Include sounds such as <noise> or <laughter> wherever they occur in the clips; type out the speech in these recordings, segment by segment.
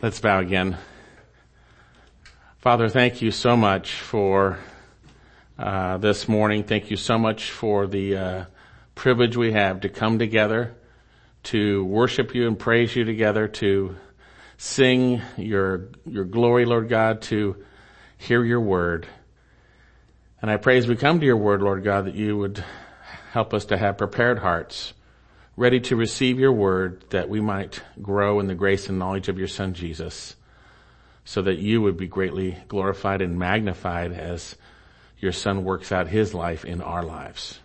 Let's bow again. Father, thank you so much for uh, this morning. Thank you so much for the uh, privilege we have to come together, to worship you and praise you together, to sing your your glory, Lord God, to hear your word. And I pray as we come to your word, Lord God, that you would help us to have prepared hearts ready to receive your word that we might grow in the grace and knowledge of your son Jesus so that you would be greatly glorified and magnified as your son works out his life in our lives.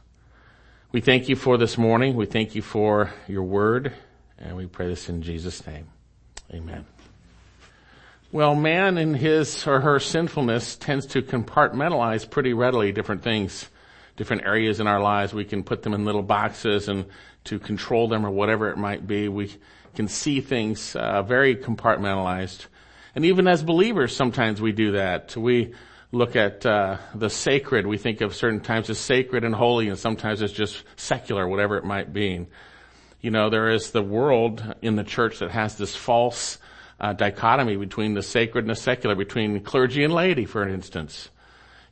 We thank you for this morning. We thank you for your word and we pray this in Jesus name. Amen. Well, man in his or her sinfulness tends to compartmentalize pretty readily different things, different areas in our lives. We can put them in little boxes and to control them or whatever it might be. We can see things uh, very compartmentalized. And even as believers, sometimes we do that. We look at uh, the sacred. We think of certain times as sacred and holy, and sometimes as just secular, whatever it might be. You know, there is the world in the church that has this false uh, dichotomy between the sacred and the secular, between clergy and laity, for instance.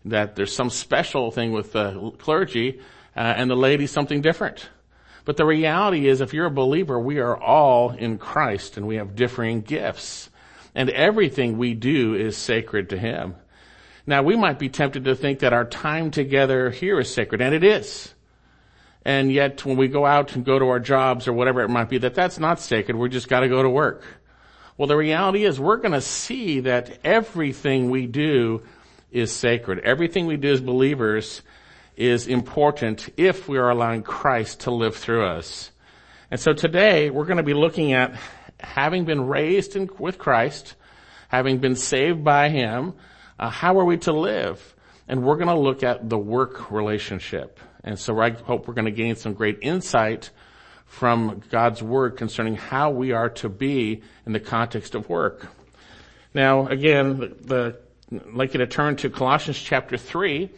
That there's some special thing with the clergy, uh, and the laity something different. But the reality is if you're a believer, we are all in Christ and we have differing gifts. And everything we do is sacred to Him. Now we might be tempted to think that our time together here is sacred, and it is. And yet when we go out and go to our jobs or whatever it might be, that that's not sacred. We just gotta go to work. Well, the reality is we're gonna see that everything we do is sacred. Everything we do as believers is important if we are allowing Christ to live through us. And so today we're going to be looking at having been raised in, with Christ, having been saved by Him, uh, how are we to live? And we're going to look at the work relationship. And so I hope we're going to gain some great insight from God's Word concerning how we are to be in the context of work. Now, again, the, the I'd like you to turn to Colossians chapter 3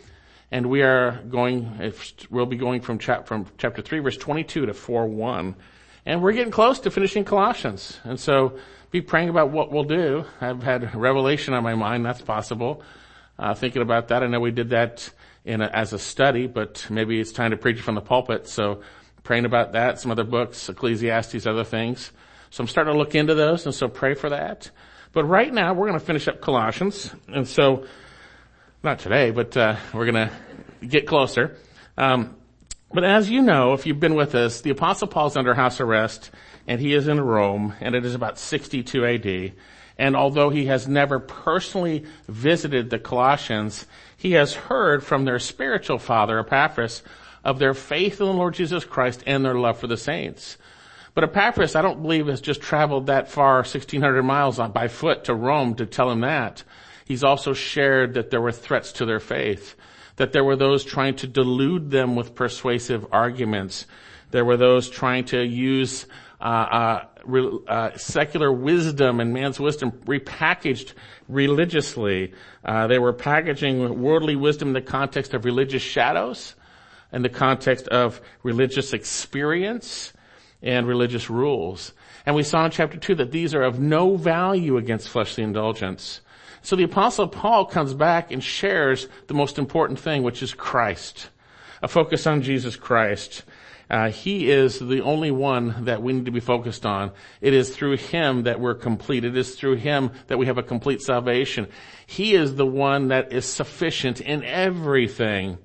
and we are going, we'll be going from, chap, from chapter 3 verse 22 to 4 1. And we're getting close to finishing Colossians. And so be praying about what we'll do. I've had revelation on my mind. That's possible. Uh, thinking about that. I know we did that in a, as a study, but maybe it's time to preach from the pulpit. So praying about that, some other books, Ecclesiastes, other things. So I'm starting to look into those and so pray for that. But right now we're going to finish up Colossians. And so not today, but uh, we're going to get closer. Um, but as you know, if you've been with us, the Apostle Paul's under house arrest, and he is in Rome, and it is about 62 AD. And although he has never personally visited the Colossians, he has heard from their spiritual father, Epaphras, of their faith in the Lord Jesus Christ and their love for the saints. But Epaphras, I don't believe has just traveled that far, 1600 miles by foot to Rome to tell him that. He's also shared that there were threats to their faith, that there were those trying to delude them with persuasive arguments. There were those trying to use uh, uh, re- uh, secular wisdom and man's wisdom repackaged religiously. Uh, they were packaging worldly wisdom in the context of religious shadows, in the context of religious experience and religious rules. And we saw in chapter two that these are of no value against fleshly indulgence. So the apostle Paul comes back and shares the most important thing, which is Christ. A focus on Jesus Christ. Uh, he is the only one that we need to be focused on. It is through Him that we're complete. It is through Him that we have a complete salvation. He is the one that is sufficient in everything.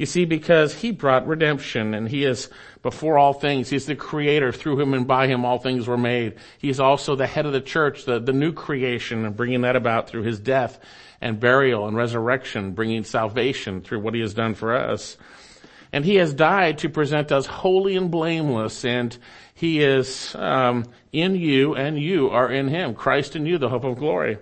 You see, because He brought redemption and He is before all things. He's the creator. Through him and by him all things were made. He's also the head of the church, the, the new creation, and bringing that about through his death and burial and resurrection, bringing salvation through what he has done for us. And he has died to present us holy and blameless, and he is um, in you, and you are in him. Christ in you, the hope of glory.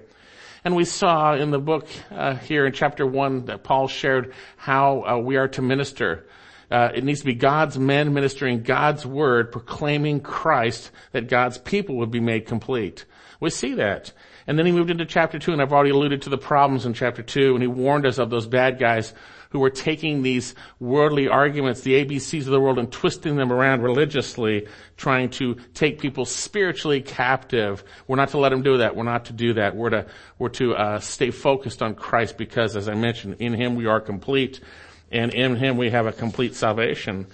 And we saw in the book uh, here in chapter one that Paul shared how uh, we are to minister Uh, it needs to be God's men ministering God's word, proclaiming Christ, that God's people would be made complete. We see that. And then he moved into chapter two, and I've already alluded to the problems in chapter two, and he warned us of those bad guys who were taking these worldly arguments, the ABCs of the world, and twisting them around religiously, trying to take people spiritually captive. We're not to let them do that. We're not to do that. We're to, we're to uh, stay focused on Christ because, as I mentioned, in Him we are complete, and in Him we have a complete salvation.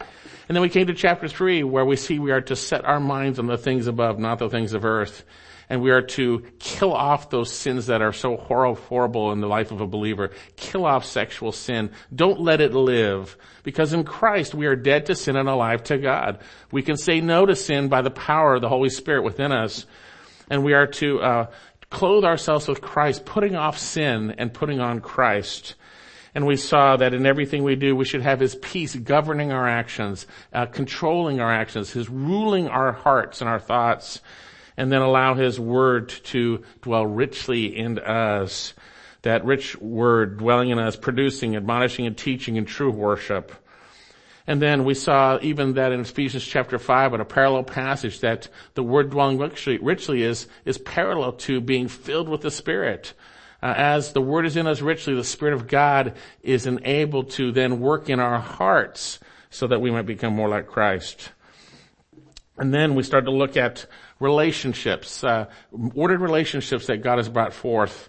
And then we came to chapter three, where we see we are to set our minds on the things above, not the things of earth and we are to kill off those sins that are so horrible in the life of a believer. Kill off sexual sin. Don't let it live. Because in Christ we are dead to sin and alive to God. We can say no to sin by the power of the Holy Spirit within us. And we are to uh, clothe ourselves with Christ, putting off sin and putting on Christ. And we saw that in everything we do, we should have His peace governing our actions, uh, controlling our actions, His ruling our hearts and our thoughts and then allow His Word to dwell richly in us. That rich Word dwelling in us, producing, admonishing, and teaching in true worship. And then we saw even that in Ephesians chapter 5 in a parallel passage that the word dwelling richly, richly is, is parallel to being filled with the Spirit. Uh, as the word is in us richly, the Spirit of God is enabled to then work in our hearts so that we might become more like Christ. And then we start to look at relationships, uh, ordered relationships that God has brought forth.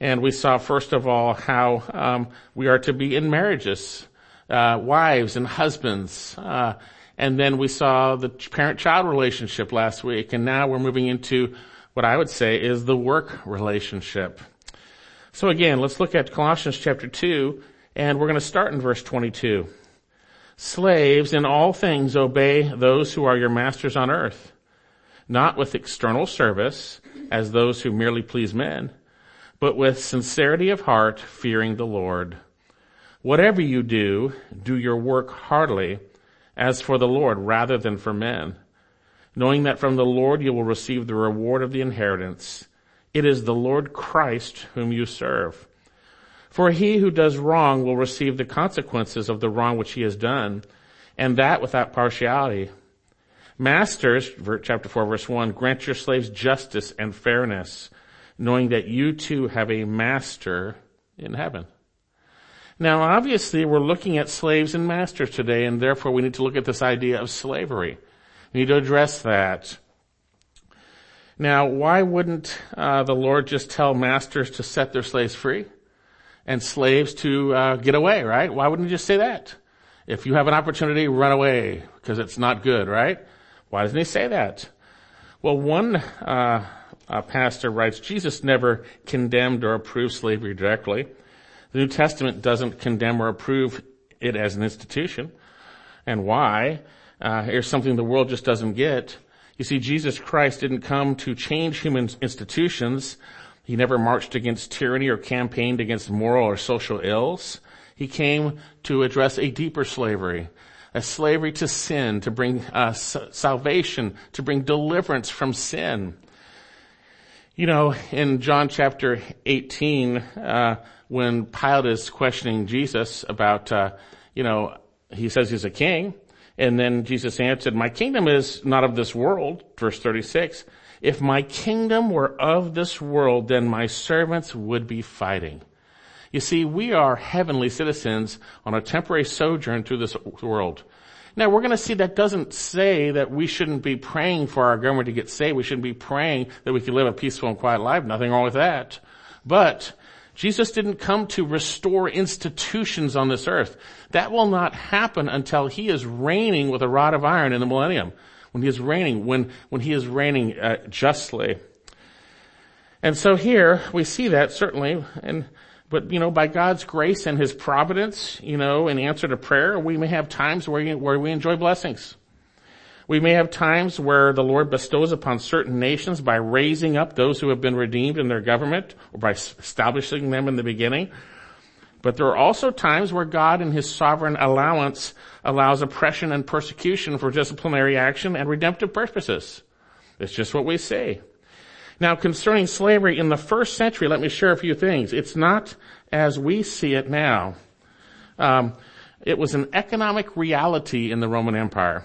And we saw first of all how um, we are to be in marriages, uh, wives and husbands. Uh, and then we saw the parent-child relationship last week, and now we're moving into what I would say is the work relationship. So again, let's look at Colossians chapter 2, and we're going to start in verse 22. Slaves, in all things obey those who are your masters on earth not with external service as those who merely please men, but with sincerity of heart, fearing the Lord. Whatever you do, do your work heartily as for the Lord rather than for men, knowing that from the Lord you will receive the reward of the inheritance. It is the Lord Christ whom you serve. For he who does wrong will receive the consequences of the wrong which he has done, and that without partiality. Masters, chapter 4 verse 1, grant your slaves justice and fairness, knowing that you too have a master in heaven. Now obviously we're looking at slaves and masters today and therefore we need to look at this idea of slavery. We need to address that. Now why wouldn't uh, the Lord just tell masters to set their slaves free and slaves to uh, get away, right? Why wouldn't he just say that? If you have an opportunity, run away because it's not good, right? Why doesn't he say that? Well, one uh, uh, pastor writes, Jesus never condemned or approved slavery directly. The New Testament doesn't condemn or approve it as an institution. And why? Uh, here's something the world just doesn't get. You see, Jesus Christ didn't come to change human institutions. He never marched against tyranny or campaigned against moral or social ills. He came to address a deeper slavery, a slavery to sin, to bring uh, salvation, to bring deliverance from sin. You know, in John chapter 18, uh, when Pilate is questioning Jesus about, uh, you know, he says he's a king, and then Jesus answered, my kingdom is not of this world, verse 36. If my kingdom were of this world, then my servants would be fighting. You see, we are heavenly citizens on a temporary sojourn through this world. Now we're going to see that doesn't say that we shouldn't be praying for our government to get saved. We shouldn't be praying that we can live a peaceful and quiet life. Nothing wrong with that. But Jesus didn't come to restore institutions on this earth. That will not happen until he is reigning with a rod of iron in the millennium. When he is reigning, when, when he is reigning uh, justly. And so here we see that certainly, and but, you know, by God's grace and His providence, you know, in answer to prayer, we may have times where, where we enjoy blessings. We may have times where the Lord bestows upon certain nations by raising up those who have been redeemed in their government or by establishing them in the beginning. But there are also times where God in His sovereign allowance allows oppression and persecution for disciplinary action and redemptive purposes. It's just what we say. Now concerning slavery in the first century, let me share a few things. It's not as we see it now. Um, It was an economic reality in the Roman Empire.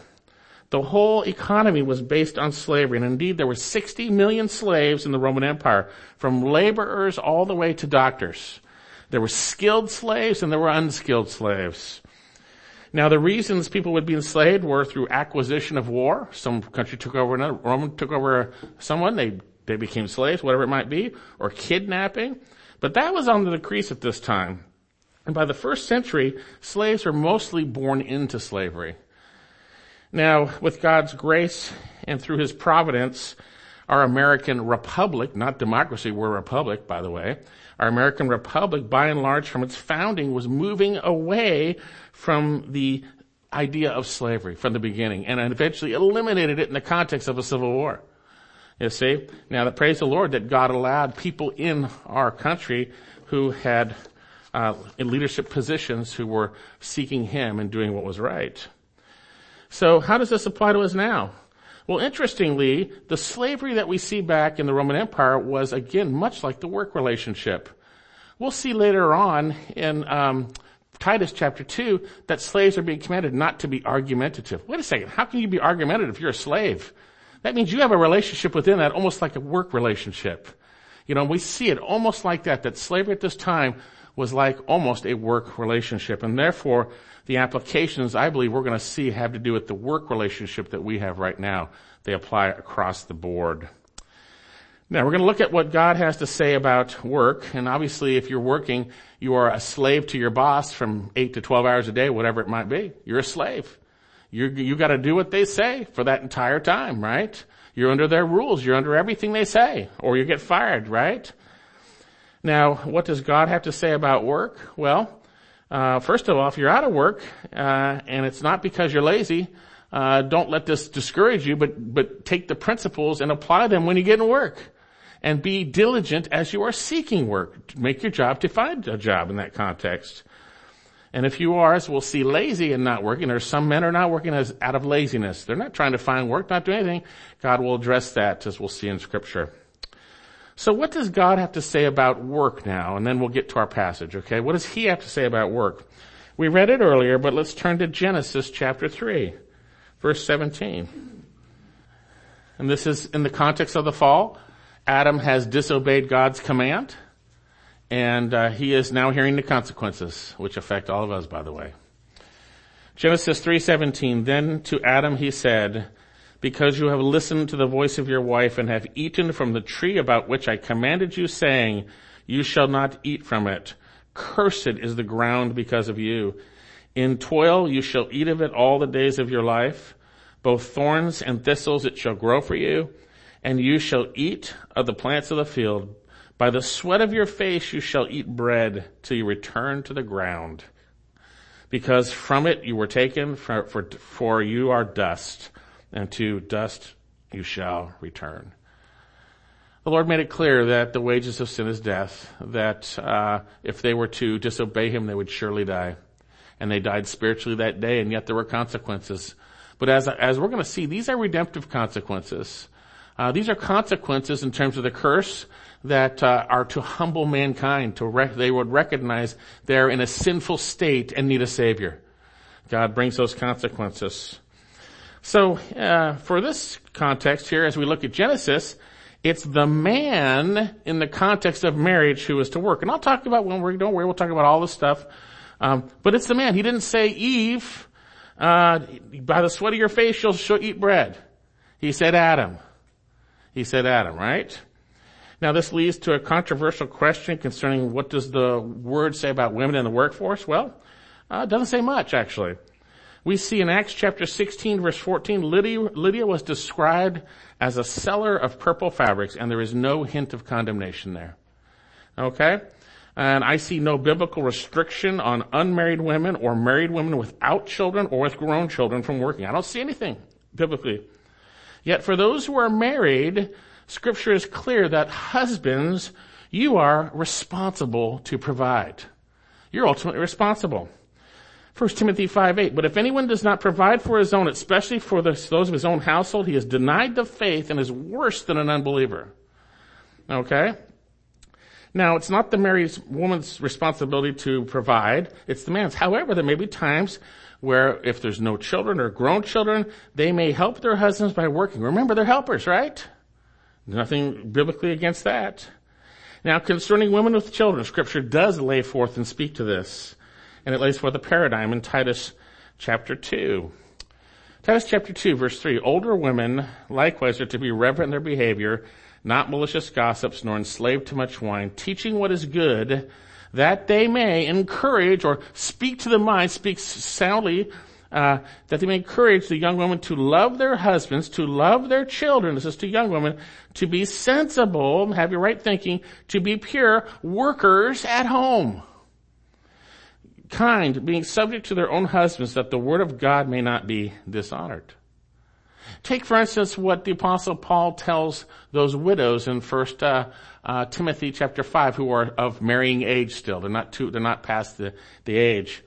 The whole economy was based on slavery, and indeed there were 60 million slaves in the Roman Empire, from laborers all the way to doctors. There were skilled slaves and there were unskilled slaves. Now the reasons people would be enslaved were through acquisition of war. Some country took over another, Rome took over someone, they, they became slaves, whatever it might be, or kidnapping. But that was on the decrease at this time. And by the first century, slaves were mostly born into slavery. Now, with God's grace and through His providence, our American republic, not democracy, we're a republic, by the way, our American republic, by and large, from its founding, was moving away from the idea of slavery from the beginning and eventually eliminated it in the context of a civil war. You see? Now, that praise the Lord that God allowed people in our country who had uh, in leadership positions who were seeking Him and doing what was right. So how does this apply to us now? Well, interestingly, the slavery that we see back in the Roman Empire was again much like the work relationship. We'll see later on in um, Titus chapter two that slaves are being commanded not to be argumentative. Wait a second, how can you be argumentative if you're a slave? That means you have a relationship within that, almost like a work relationship. You know, we see it almost like that. That slavery at this time was like almost a work relationship, and therefore the applications I believe we're going to see have to do with the work relationship that we have right now. They apply across the board. Now we're going to look at what God has to say about work. And obviously if you're working, you are a slave to your boss from 8 to 12 hours a day, whatever it might be. You're a slave. You're, you got to do what they say for that entire time, right? You're under their rules. You're under everything they say, or you get fired, right? Now, what does God have to say about work? Well, uh, first of all, if you're out of work uh, and it's not because you're lazy, uh, don't let this discourage you, but but take the principles and apply them when you get in work, and be diligent as you are seeking work. Make your job to find a job in that context. And if you are, as we'll see, lazy and not working, there's some men are not working as out of laziness. They're not trying to find work, not doing anything. God will address that as we'll see in scripture. So what does God have to say about work now? And then we'll get to our passage, okay? What does he have to say about work? We read it earlier, but let's turn to Genesis chapter 3, verse 17. And this is in the context of the fall. Adam has disobeyed God's command, and uh, he is now hearing the consequences, which affect all of us, by the way. Genesis 3:17 Then to Adam he said, because you have listened to the voice of your wife and have eaten from the tree about which I commanded you saying, you shall not eat from it. Cursed is the ground because of you. In toil you shall eat of it all the days of your life. Both thorns and thistles it shall grow for you, and you shall eat of the plants of the field. By the sweat of your face you shall eat bread till you return to the ground. Because from it you were taken, for, for, for you are dust and to dust you shall return. The Lord made it clear that the wages of sin is death, that uh, if they were to disobey Him, they would surely die. And they died spiritually that day, and yet there were consequences. But as, as we're going to see, these are redemptive consequences. Uh, these are consequences in terms of the curse that uh, are to humble mankind. To rec- they would recognize they're in a sinful state and need a savior. God brings those consequences. So, uh, for this context here, as we look at Genesis, it's the man in the context of marriage who is to work. And I'll talk about when we're, don't worry, we'll talk about all this stuff. Um, but it's the man. He didn't say, Eve, uh, by the sweat of your face you'll eat bread. He said Adam. He said Adam, right? Now this leads to a controversial question concerning what does the word say about women in the workforce? Well, uh, it doesn't say much actually. We see in Acts chapter 16 verse 14, Lydia, Lydia was described as a seller of purple fabrics and there is no hint of condemnation there. Okay? And I see no biblical restriction on unmarried women or married women without children or with grown children from working. I don't see anything biblically. Yet for those who are married, scripture is clear that husbands, you are responsible to provide. You're ultimately responsible. 1 Timothy 5 8. But if anyone does not provide for his own, especially for the, those of his own household, he has denied the faith and is worse than an unbeliever. Okay? Now, it's not the married woman's responsibility to provide, it's the man's. However, there may be times where if there's no children or grown children, they may help their husbands by working. Remember, they're helpers, right? Nothing biblically against that. Now, concerning women with children, scripture does lay forth and speak to this. And it lays forth a paradigm in Titus chapter 2. Titus chapter 2 verse 3, older women likewise are to be reverent in their behavior, not malicious gossips, nor enslaved to much wine, teaching what is good, that they may encourage or speak to the mind, speak soundly, uh, that they may encourage the young women to love their husbands, to love their children, this is to young women, to be sensible, have your right thinking, to be pure workers at home. Kind, being subject to their own husbands, that the word of God may not be dishonored. Take, for instance, what the apostle Paul tells those widows in First uh, uh, Timothy chapter five, who are of marrying age still. They're not too, they're not past the, the age.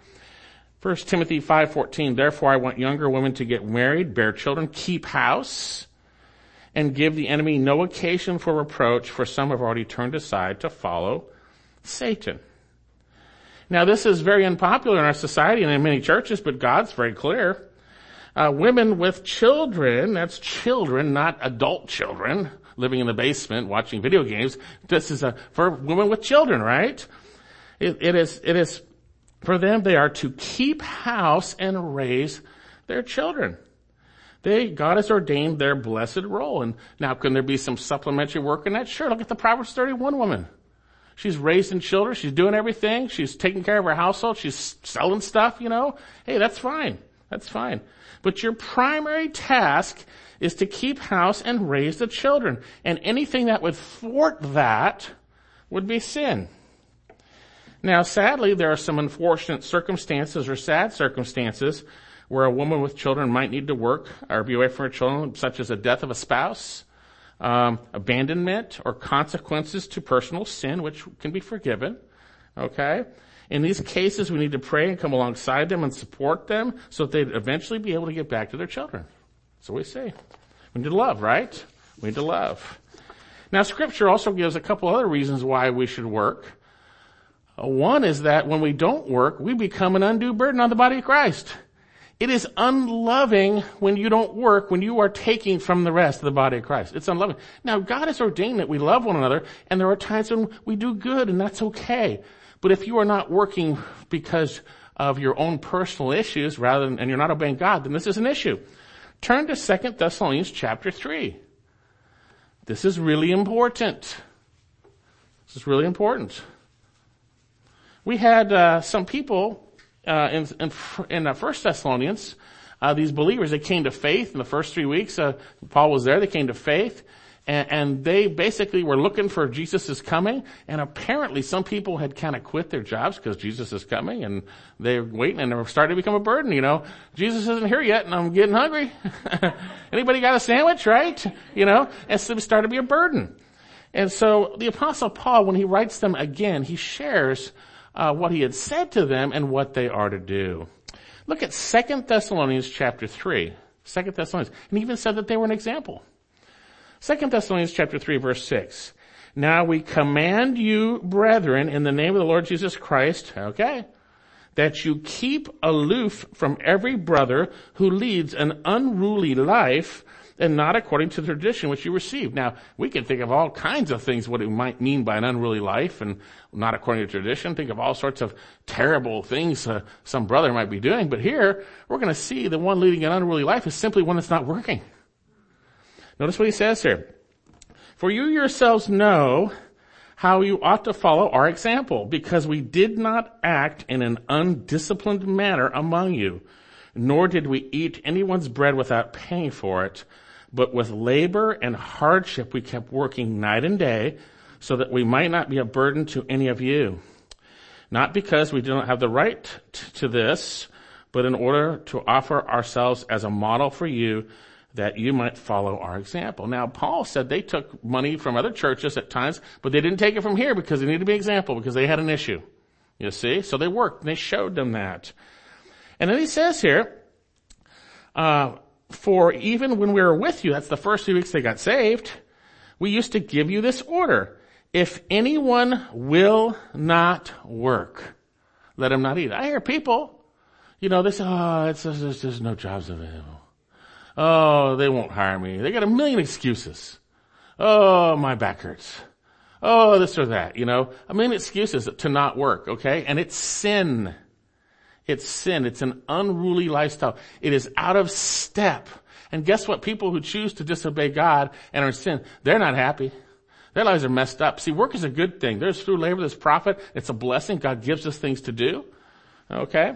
First Timothy five fourteen. Therefore, I want younger women to get married, bear children, keep house, and give the enemy no occasion for reproach. For some have already turned aside to follow Satan. Now, this is very unpopular in our society and in many churches, but God's very clear. Uh, women with children, that's children, not adult children, living in the basement watching video games. This is a, for women with children, right? It, it is, it is, for them, they are to keep house and raise their children. They, God has ordained their blessed role. And now can there be some supplementary work in that? Sure. Look at the Proverbs 31 woman. She's raising children. She's doing everything. She's taking care of her household. She's selling stuff, you know. Hey, that's fine. That's fine. But your primary task is to keep house and raise the children. And anything that would thwart that would be sin. Now, sadly, there are some unfortunate circumstances or sad circumstances where a woman with children might need to work or be away from her children, such as a death of a spouse, um, abandonment, or consequences to personal sin, which can be forgiven. Okay? In these cases, we need to pray and come alongside them and support them so that they'd eventually be able to get back to their children. So we say. We need to love, right? We need to love. Now scripture also gives a couple other reasons why we should work. Uh, one is that when we don't work, we become an undue burden on the body of Christ. It is unloving when you don't work, when you are taking from the rest of the body of Christ. It's unloving. Now, God has ordained that we love one another, and there are times when we do good, and that's okay. But if you are not working because of your own personal issues rather than, and you're not obeying God, then this is an issue. Turn to 2 Thessalonians chapter 3. This is really important. This is really important. We had uh, some people uh, in, in, in uh, First Thessalonians, uh, these believers, they came to faith in the first three weeks. Uh, Paul was there. They came to faith, and, and they basically were looking for Jesus' coming, and apparently some people had kind of quit their jobs because Jesus is coming, and they're waiting, and they're starting to become a burden, you know. Jesus isn't here yet, and I'm getting hungry. <laughs> Anybody got a sandwich, right? You know, and so it started to be a burden. And so the apostle Paul, when he writes them again, he shares uh, what he had said to them and what they are to do. Look at Second Thessalonians chapter 3. Second Thessalonians. And he even said that they were an example. Second Thessalonians chapter 3 verse 6. Now we command you, brethren, in the name of the Lord Jesus Christ, okay, that you keep aloof from every brother who leads an unruly life and not according to the tradition which you received. Now, we can think of all kinds of things what it might mean by an unruly life and not according to tradition. Think of all sorts of terrible things uh, some brother might be doing. But here, we're going to see the one leading an unruly life is simply one that's not working. Notice what he says here. For you yourselves know how you ought to follow our example, because we did not act in an undisciplined manner among you, nor did we eat anyone's bread without paying for it, but with labor and hardship we kept working night and day, so that we might not be a burden to any of you. Not because we do not have the right to this, but in order to offer ourselves as a model for you that you might follow our example. Now, Paul said they took money from other churches at times, but they didn't take it from here because they needed to be an example because they had an issue. You see? So they worked and they showed them that. And then he says here, uh, for even when we were with you, that's the first few weeks they got saved, we used to give you this order. if anyone will not work, let him not eat. I hear people, you know, they say, oh, it's, there's, there's no jobs available. Oh, they won't hire me. They got a million excuses. Oh, my back hurts. Oh, this or that, you know, a million excuses to not work, okay? And it's sin. It's sin. It's an unruly lifestyle. It is out of step. And guess what? People who choose to disobey God and are in sin, they're not happy. Their lives are messed up. See, work is a good thing. There's through labor, there's profit. It's a blessing. God gives us things to do. Okay?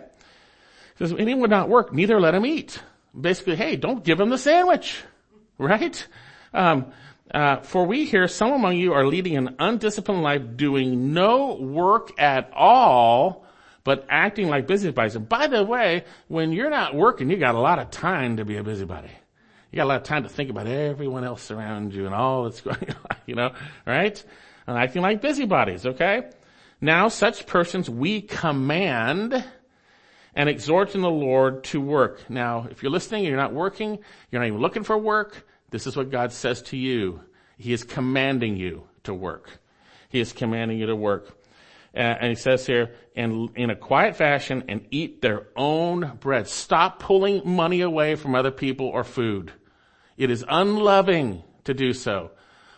Says, anyone would not work, neither let him eat. Basically, hey, don't give him the sandwich. <laughs> Right? Um, uh, for we hear some among you are leading an undisciplined life, doing no work at all, but acting like busybodies. And by the way, when you're not working, you got a lot of time to be a busybody. You got a lot of time to think about everyone else around you and all that's <laughs> going on, you know, right? And acting like busybodies, okay? Now such persons we command and exhort in the Lord to work. Now, if you're listening and you're not working, you're not even looking for work, this is what God says to you. He is commanding you to work. He is commanding you to work. Uh, and he says here, in, in a quiet fashion and eat their own bread. Stop pulling money away from other people or food. It is unloving to do so.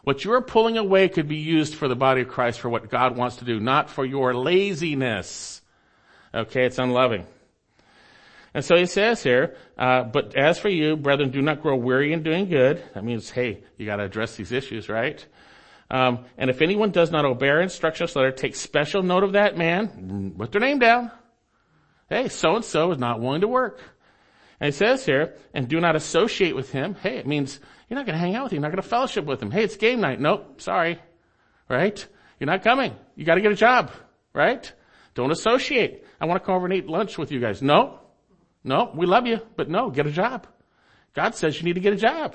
What you are pulling away could be used for the body of Christ for what God wants to do, not for your laziness. Okay, it's unloving. And so he says here, uh, but as for you, brethren, do not grow weary in doing good. That means, hey, you got to address these issues, right? Um, and if anyone does not obey our instructions letter, take special note of that man. Put their name down. Hey, so and so is not willing to work. And it says here, and do not associate with him. Hey, it means you're not going to hang out with him. You're not going to fellowship with him. Hey, it's game night. Nope, sorry. Right? You're not coming. You got to get a job. Right? Don't associate. I want to come over and eat lunch with you guys. No, no, we love you, but no, get a job. God says you need to get a job.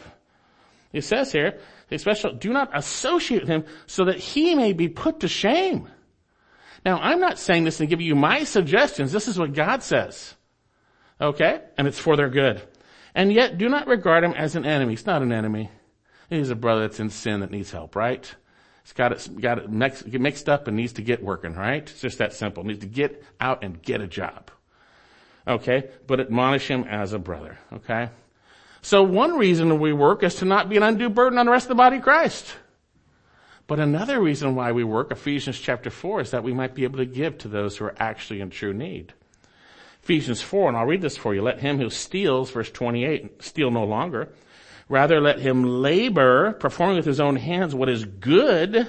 He says here, especially, do not associate with him so that he may be put to shame. Now, I'm not saying this and giving you my suggestions. This is what God says. Okay? And it's for their good. And yet, do not regard him as an enemy. He's not an enemy. He's a brother that's in sin that needs help, right? He's got it, got it mixed up and needs to get working, right? It's just that simple. Needs to get out and get a job. Okay? But admonish him as a brother. Okay? So one reason we work is to not be an undue burden on the rest of the body of Christ. But another reason why we work, Ephesians chapter 4, is that we might be able to give to those who are actually in true need. Ephesians 4, and I'll read this for you. Let him who steals, verse 28, steal no longer. Rather, let him labor, performing with his own hands what is good,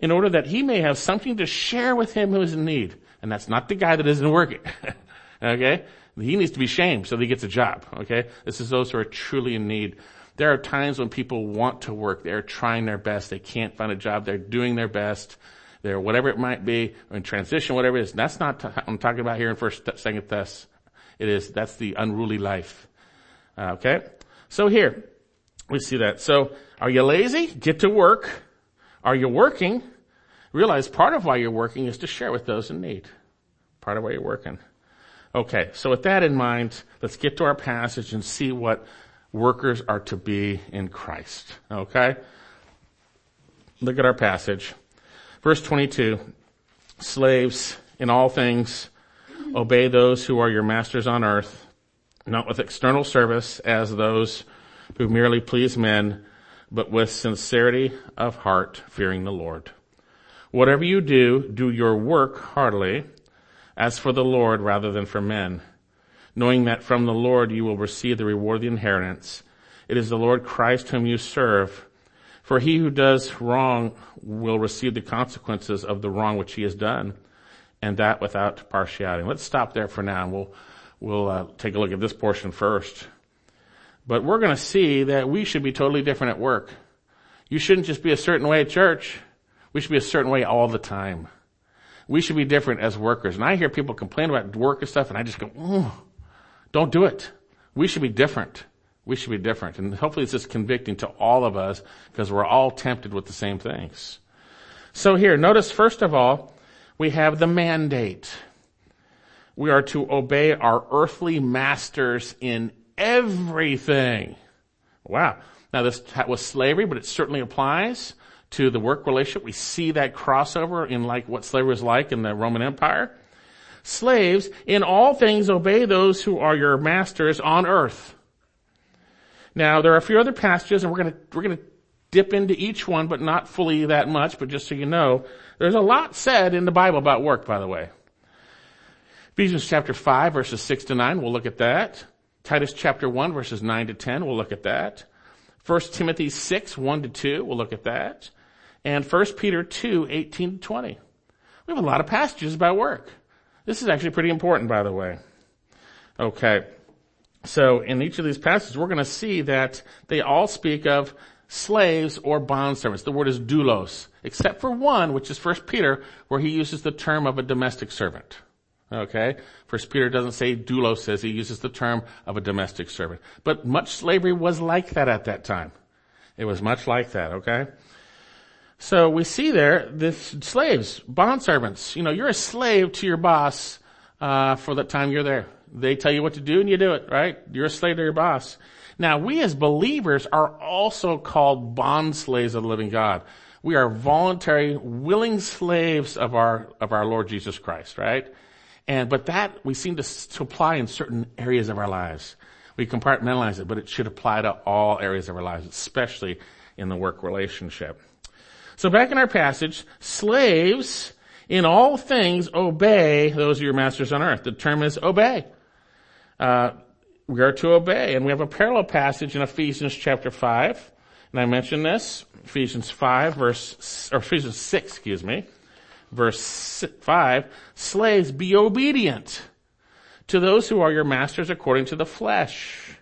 in order that he may have something to share with him who is in need. And that's not the guy that isn't working. <laughs> Okay? He needs to be shamed so that he gets a job. Okay? This is those who are truly in need. There are times when people want to work. They're trying their best. They can't find a job. They're doing their best. They're whatever it might be, or in transition, whatever it is. That's not, I'm talking about here in first, second Thess. It is, that's the unruly life. Uh, okay? So here, we see that. So, are you lazy? Get to work. Are you working? Realize part of why you're working is to share with those in need. Part of why you're working. Okay, so with that in mind, let's get to our passage and see what workers are to be in Christ. Okay? Look at our passage. Verse 22. Slaves, in all things, obey those who are your masters on earth, not with external service as those who merely please men, but with sincerity of heart, fearing the Lord. Whatever you do, do your work heartily as for the Lord rather than for men, knowing that from the Lord you will receive the reward of the inheritance. It is the Lord Christ whom you serve. For he who does wrong will receive the consequences of the wrong which he has done, and that without partiality. Let's stop there for now, and we'll we'll uh, take a look at this portion first. But we're going to see that we should be totally different at work. You shouldn't just be a certain way at church. We should be a certain way all the time we should be different as workers. And I hear people complain about work and stuff and I just go, oh, don't do it. We should be different. We should be different. And hopefully it's just convicting to all of us because we're all tempted with the same things. So here, notice first of all, we have the mandate. We are to obey our earthly masters in everything. Wow. Now this was slavery, but it certainly applies to the work relationship. We see that crossover in like what slavery was like in the Roman Empire. Slaves, in all things obey those who are your masters on earth. Now, there are a few other passages and we're gonna, we're gonna dip into each one, but not fully that much, but just so you know, there's a lot said in the Bible about work, by the way. Ephesians chapter 5 verses 6 to 9, we'll look at that. Titus chapter 1 verses 9 to 10, we'll look at that. 1 Timothy 6, 1 to 2, we'll look at that. And 1 Peter 2, 18 to 20. We have a lot of passages about work. This is actually pretty important, by the way. Okay. So in each of these passages, we're going to see that they all speak of slaves or bondservants. The word is doulos, except for one, which is 1 Peter, where he uses the term of a domestic servant. Okay? First Peter doesn't say doulos says, he uses the term of a domestic servant. But much slavery was like that at that time. It was much like that, okay? So we see there, this slaves, bond servants, you know, you're a slave to your boss, uh, for the time you're there. They tell you what to do and you do it, right? You're a slave to your boss. Now we as believers are also called bond slaves of the living God. We are voluntary, willing slaves of our, of our Lord Jesus Christ, right? And, but that we seem to, to apply in certain areas of our lives. We compartmentalize it, but it should apply to all areas of our lives, especially in the work relationship. So back in our passage, slaves in all things obey those of your masters on earth. The term is obey. Uh, we are to obey. And we have a parallel passage in Ephesians chapter 5. And I mentioned this, Ephesians 5 verse, or Ephesians 6, excuse me verse 5, slaves, be obedient to those who are your masters according to the flesh,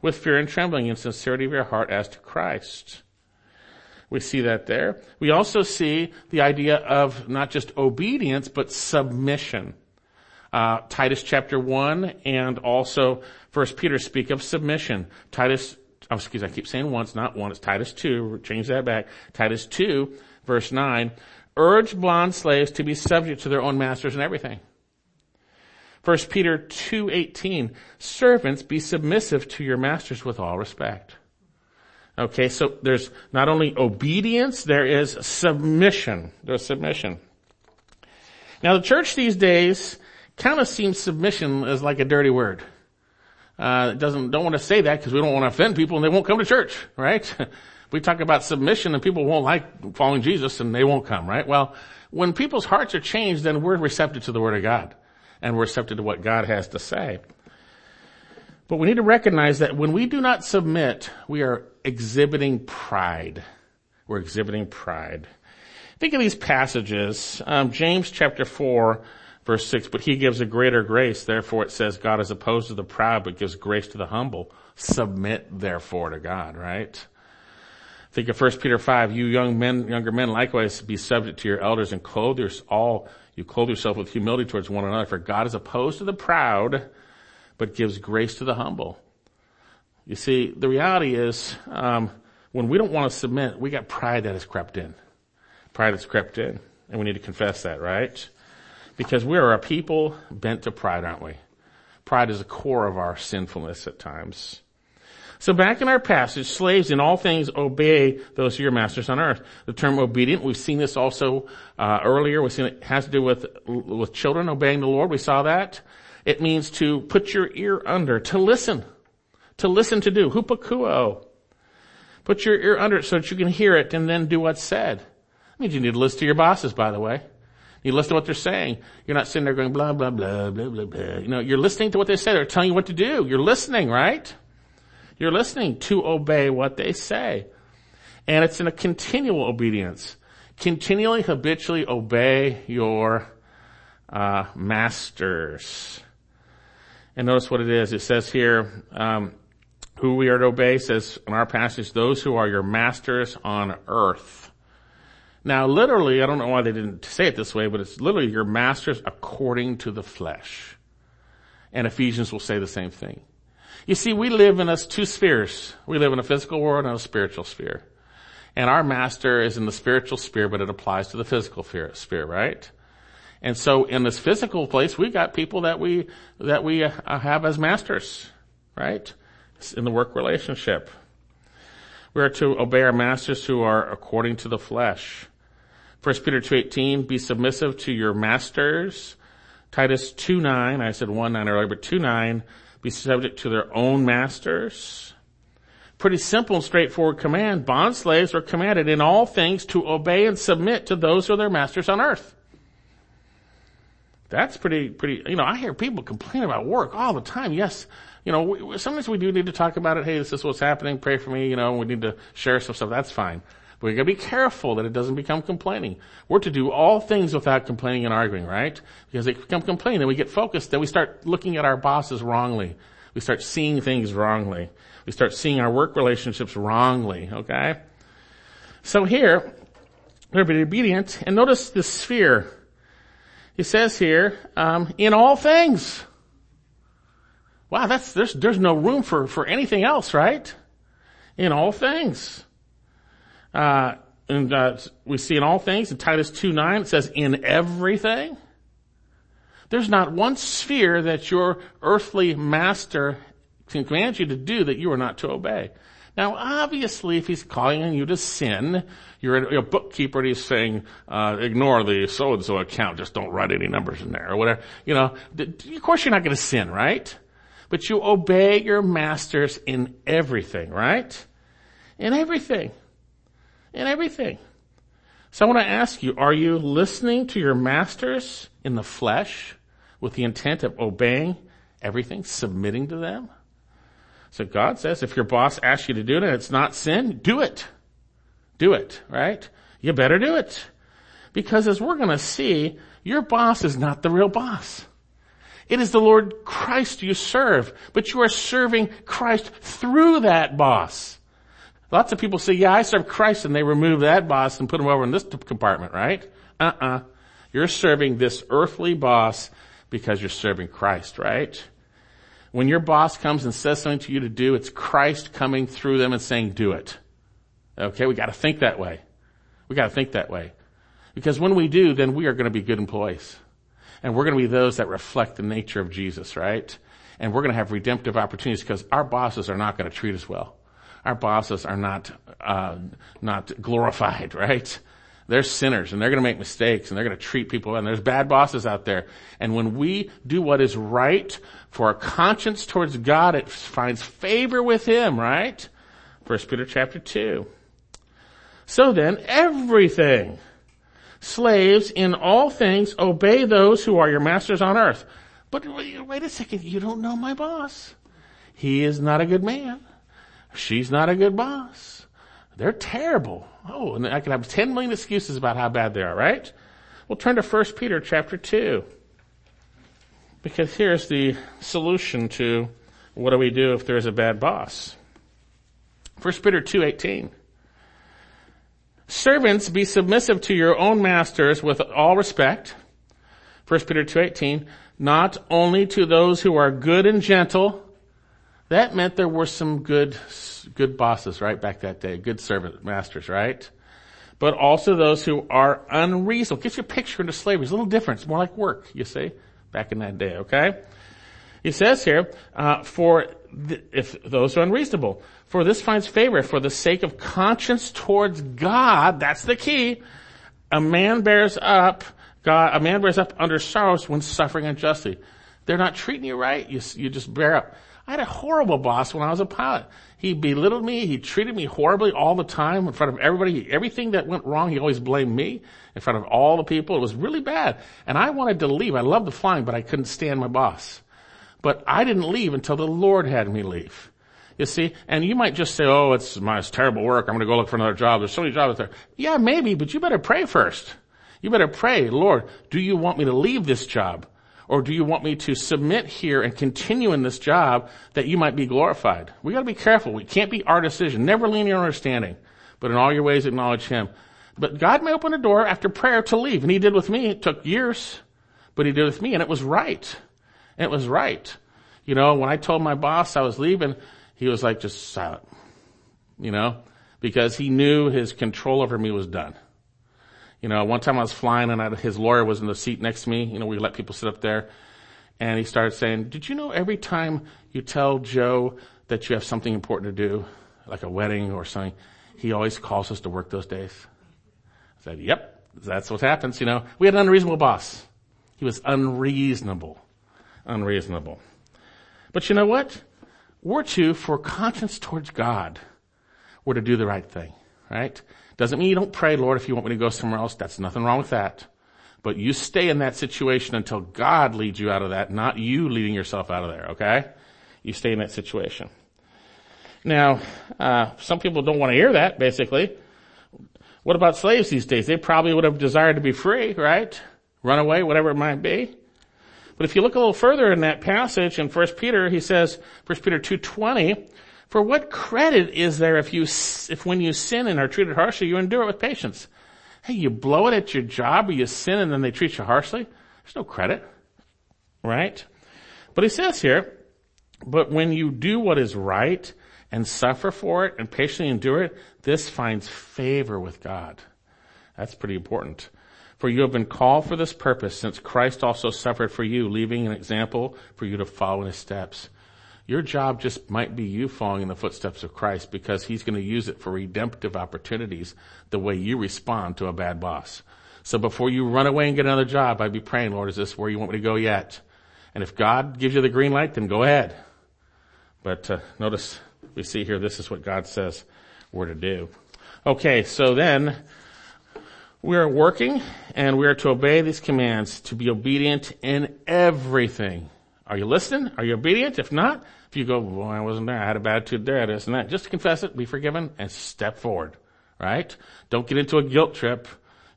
with fear and trembling and sincerity of your heart as to Christ. We see that there. We also see the idea of not just obedience, but submission. Uh, Titus chapter 1 and also First Peter speak of submission. Titus, oh, excuse me, I keep saying once, not one, it's Titus 2, change that back. Titus 2, verse 9, urge bond slaves to be subject to their own masters and everything. 1 Peter 2:18 Servants be submissive to your masters with all respect. Okay, so there's not only obedience, there is submission. There's submission. Now the church these days kind of seems submission as like a dirty word. Uh, doesn't, don't want to say that because we don't want to offend people and they won't come to church, right? <laughs> we talk about submission and people won't like following Jesus and they won't come, right? Well, when people's hearts are changed, then we're receptive to the Word of God and we're receptive to what God has to say. But we need to recognize that when we do not submit, we are exhibiting pride. We're exhibiting pride. Think of these passages. Um, James chapter 4 verse 6, but he gives a greater grace. Therefore it says God is opposed to the proud, but gives grace to the humble. Submit therefore to God, right? Think of 1 Peter 5, you young men, younger men likewise be subject to your elders and clothe your, all, you clothe yourself with humility towards one another, for God is opposed to the proud, but gives grace to the humble. You see, the reality is, um, when we don't want to submit, we got pride that has crept in. Pride has crept in, and we need to confess that, right? Because we are a people bent to pride, aren't we? Pride is the core of our sinfulness at times. So back in our passage, slaves in all things obey those of your masters on earth. The term obedient, we've seen this also uh, earlier. We've seen it has to do with with children obeying the Lord. We saw that. It means to put your ear under, to listen, to listen to do. Hupakouo. Put your ear under it so that you can hear it and then do what's said. That means you need to listen to your bosses, by the way. You listen to what they're saying. You're not sitting there going blah, blah, blah, blah, blah, blah. You know, you're listening to what they say. They're telling you what to do. You're listening, right? You're listening to obey what they say. And it's in a continual obedience. Continually, habitually obey your uh, masters. And notice what it is. It says here, um, who we are to obey says in our passage, those who are your masters on earth. Now, literally, I don't know why they didn't say it this way, but it's literally your masters according to the flesh. And Ephesians will say the same thing. You see, we live in us two spheres. We live in a physical world and a spiritual sphere. And our master is in the spiritual sphere, but it applies to the physical sphere, right? And so in this physical place, we got people that we, that we uh, have as masters, right? In the work relationship. We are to obey our masters who are according to the flesh. 1 Peter 2.18, be submissive to your masters. Titus 2.9, I said 1.9 earlier, but 2.9, be subject to their own masters. Pretty simple and straightforward command. Bond slaves are commanded in all things to obey and submit to those who are their masters on earth. That's pretty, pretty, you know, I hear people complain about work all the time. Yes, you know, we, sometimes we do need to talk about it. Hey, this is what's happening. Pray for me. You know, we need to share some stuff. That's fine. But we gotta be careful that it doesn't become complaining. We're to do all things without complaining and arguing, right? Because they become complaining, we get focused, then we start looking at our bosses wrongly. We start seeing things wrongly. We start seeing our work relationships wrongly, okay? So here, we're to be obedient, and notice the sphere. He says here, um, in all things. Wow, that's, there's, there's no room for, for anything else, right? In all things. Uh, and uh, we see in all things in Titus 2 9, it says in everything. There's not one sphere that your earthly master commands you to do that you are not to obey. Now, obviously, if he's calling on you to sin, you're a, bookkeeper and he's saying, uh, ignore the so-and-so account, just don't write any numbers in there, or whatever. You know, of course you're not going to sin, right? But you obey your masters in everything, right? In everything in everything. So I want to ask you, are you listening to your masters in the flesh with the intent of obeying everything, submitting to them? So God says if your boss asks you to do it and it's not sin, do it. Do it, right? You better do it. Because as we're going to see, your boss is not the real boss. It is the Lord Christ you serve, but you are serving Christ through that boss. Lots of people say, yeah, I serve Christ and they remove that boss and put him over in this compartment, right? Uh-uh. You're serving this earthly boss because you're serving Christ, right? When your boss comes and says something to you to do, it's Christ coming through them and saying, do it. Okay, we gotta think that way. We gotta think that way. Because when we do, then we are gonna be good employees. And we're gonna be those that reflect the nature of Jesus, right? And we're gonna have redemptive opportunities because our bosses are not gonna treat us well our bosses are not uh, not glorified, <laughs> right? They're sinners and they're going to make mistakes and they're going to treat people and there's bad bosses out there. And when we do what is right for our conscience towards God, it finds favor with Him, right? First Peter chapter two. So then, everything. Slaves, in all things, obey those who are your masters on earth. But wait a second, you don't know my boss. He is not a good man. She's not a good boss. They're terrible. Oh, and I can have 10 million excuses about how bad they are, right? We'll turn to 1 Peter chapter 2. Because here's the solution to what do we do if there's a bad boss. 1 Peter 2:18 Servants be submissive to your own masters with all respect. 1 Peter 2:18 not only to those who are good and gentle that meant there were some good, good bosses, right, back that day, good servant masters, right? But also those who are unreasonable. Get your picture into slavery. It's a little different. It's more like work, you see, back in that day, okay? He says here, uh, for th- if those are unreasonable, for this finds favor for the sake of conscience towards God. That's the key. A man bears up, God, a man bears up under sorrows when suffering unjustly. They're not treating you right. You, you just bear up. I had a horrible boss when I was a pilot. He belittled me. He treated me horribly all the time in front of everybody. Everything that went wrong, he always blamed me in front of all the people. It was really bad. And I wanted to leave. I loved the flying, but I couldn't stand my boss. But I didn't leave until the Lord had me leave. You see? And you might just say, oh, it's my it's terrible work. I'm going to go look for another job. There's so many jobs out there. Yeah, maybe, but you better pray first. You better pray, Lord, do you want me to leave this job? Or do you want me to submit here and continue in this job that you might be glorified? We gotta be careful. We can't be our decision. Never lean on your understanding, but in all your ways acknowledge Him. But God may open a door after prayer to leave, and He did with me. It took years, but He did with me, and it was right. It was right. You know, when I told my boss I was leaving, he was like just silent. You know, because he knew his control over me was done. You know, one time I was flying and I, his lawyer was in the seat next to me. You know, we let people sit up there. And he started saying, did you know every time you tell Joe that you have something important to do, like a wedding or something, he always calls us to work those days. I said, yep, that's what happens, you know. We had an unreasonable boss. He was unreasonable. Unreasonable. But you know what? We're to, for conscience towards God, we're to do the right thing, right? Doesn't mean you don't pray, Lord, if you want me to go somewhere else. That's nothing wrong with that. But you stay in that situation until God leads you out of that, not you leading yourself out of there, okay? You stay in that situation. Now, uh, some people don't want to hear that, basically. What about slaves these days? They probably would have desired to be free, right? Run away, whatever it might be. But if you look a little further in that passage in 1 Peter, he says, 1 Peter 2.20, for what credit is there if you, if when you sin and are treated harshly, you endure it with patience? Hey, you blow it at your job or you sin and then they treat you harshly? There's no credit. Right? But he says here, but when you do what is right and suffer for it and patiently endure it, this finds favor with God. That's pretty important. For you have been called for this purpose since Christ also suffered for you, leaving an example for you to follow in his steps. Your job just might be you following in the footsteps of Christ because he's going to use it for redemptive opportunities the way you respond to a bad boss. So before you run away and get another job, I'd be praying, Lord, is this where you want me to go yet? And if God gives you the green light, then go ahead. But uh, notice we see here, this is what God says we're to do. Okay, so then we are working and we are to obey these commands to be obedient in everything. Are you listening? Are you obedient? If not, if you go, well, I wasn't there, I had a bad attitude there, this and that, just confess it, be forgiven, and step forward. Right? Don't get into a guilt trip.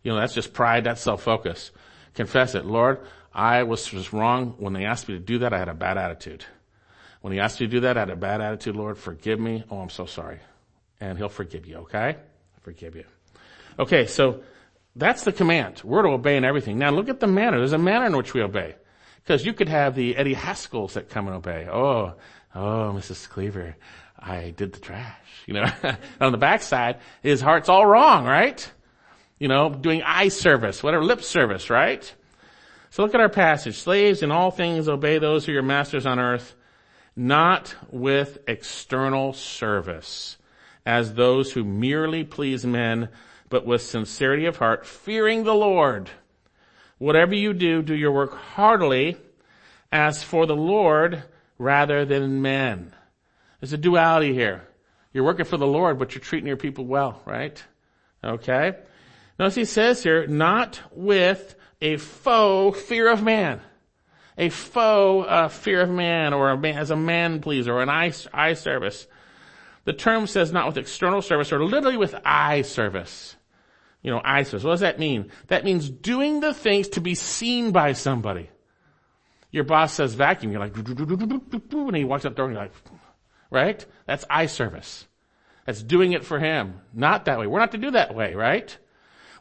You know, that's just pride, that's self-focus. Confess it. Lord, I was just wrong. When they asked me to do that, I had a bad attitude. When he asked me to do that, I had a bad attitude. Lord, forgive me. Oh, I'm so sorry. And he'll forgive you, okay? Forgive you. Okay, so that's the command. We're to obey in everything. Now look at the manner. There's a manner in which we obey. Because you could have the Eddie Haskells that come and obey. Oh, oh, Mrs. Cleaver, I did the trash. You know, <laughs> on the backside, his heart's all wrong, right? You know, doing eye service, whatever, lip service, right? So look at our passage. Slaves in all things obey those who are your masters on earth, not with external service, as those who merely please men, but with sincerity of heart, fearing the Lord. Whatever you do, do your work heartily as for the Lord rather than men. There's a duality here. You're working for the Lord, but you're treating your people well, right? Okay? Notice he says here, not with a faux fear of man. A faux uh, fear of man or a man, as a man pleaser or an eye, eye service. The term says not with external service or literally with eye service. You know, service. What does that mean? That means doing the things to be seen by somebody. Your boss says vacuum, you're like, and he walks up the door and you're like, right? That's eye service. That's doing it for him. Not that way. We're not to do that way, right?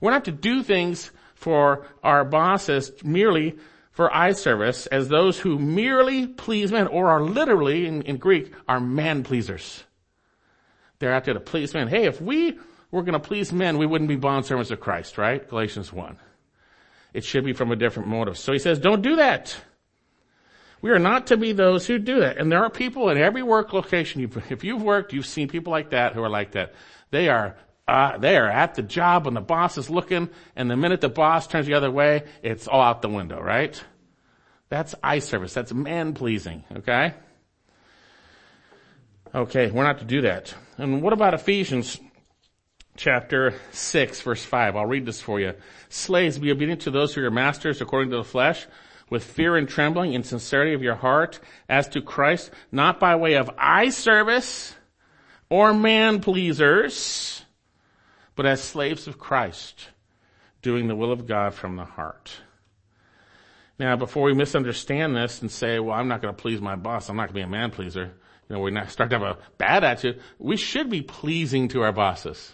We're not to do things for our bosses merely for eye service as those who merely please men or are literally in, in Greek are man pleasers. They're out there to please men. Hey, if we were going to please men, we wouldn't be bond servants of Christ, right? Galatians 1. It should be from a different motive. So he says, don't do that. We are not to be those who do that. And there are people in every work location. If you've worked, you've seen people like that who are like that. They are, uh, they are at the job when the boss is looking, and the minute the boss turns the other way, it's all out the window, right? That's eye service. That's man pleasing, okay? Okay, we're not to do that. And what about Ephesians chapter 6 verse 5? I'll read this for you. Slaves, be obedient to those who are your masters according to the flesh, with fear and trembling in sincerity of your heart as to Christ, not by way of eye service or man pleasers, but as slaves of Christ, doing the will of God from the heart. Now, before we misunderstand this and say, well, I'm not going to please my boss, I'm not going to be a man pleaser, you know, we start to have a bad attitude, we should be pleasing to our bosses.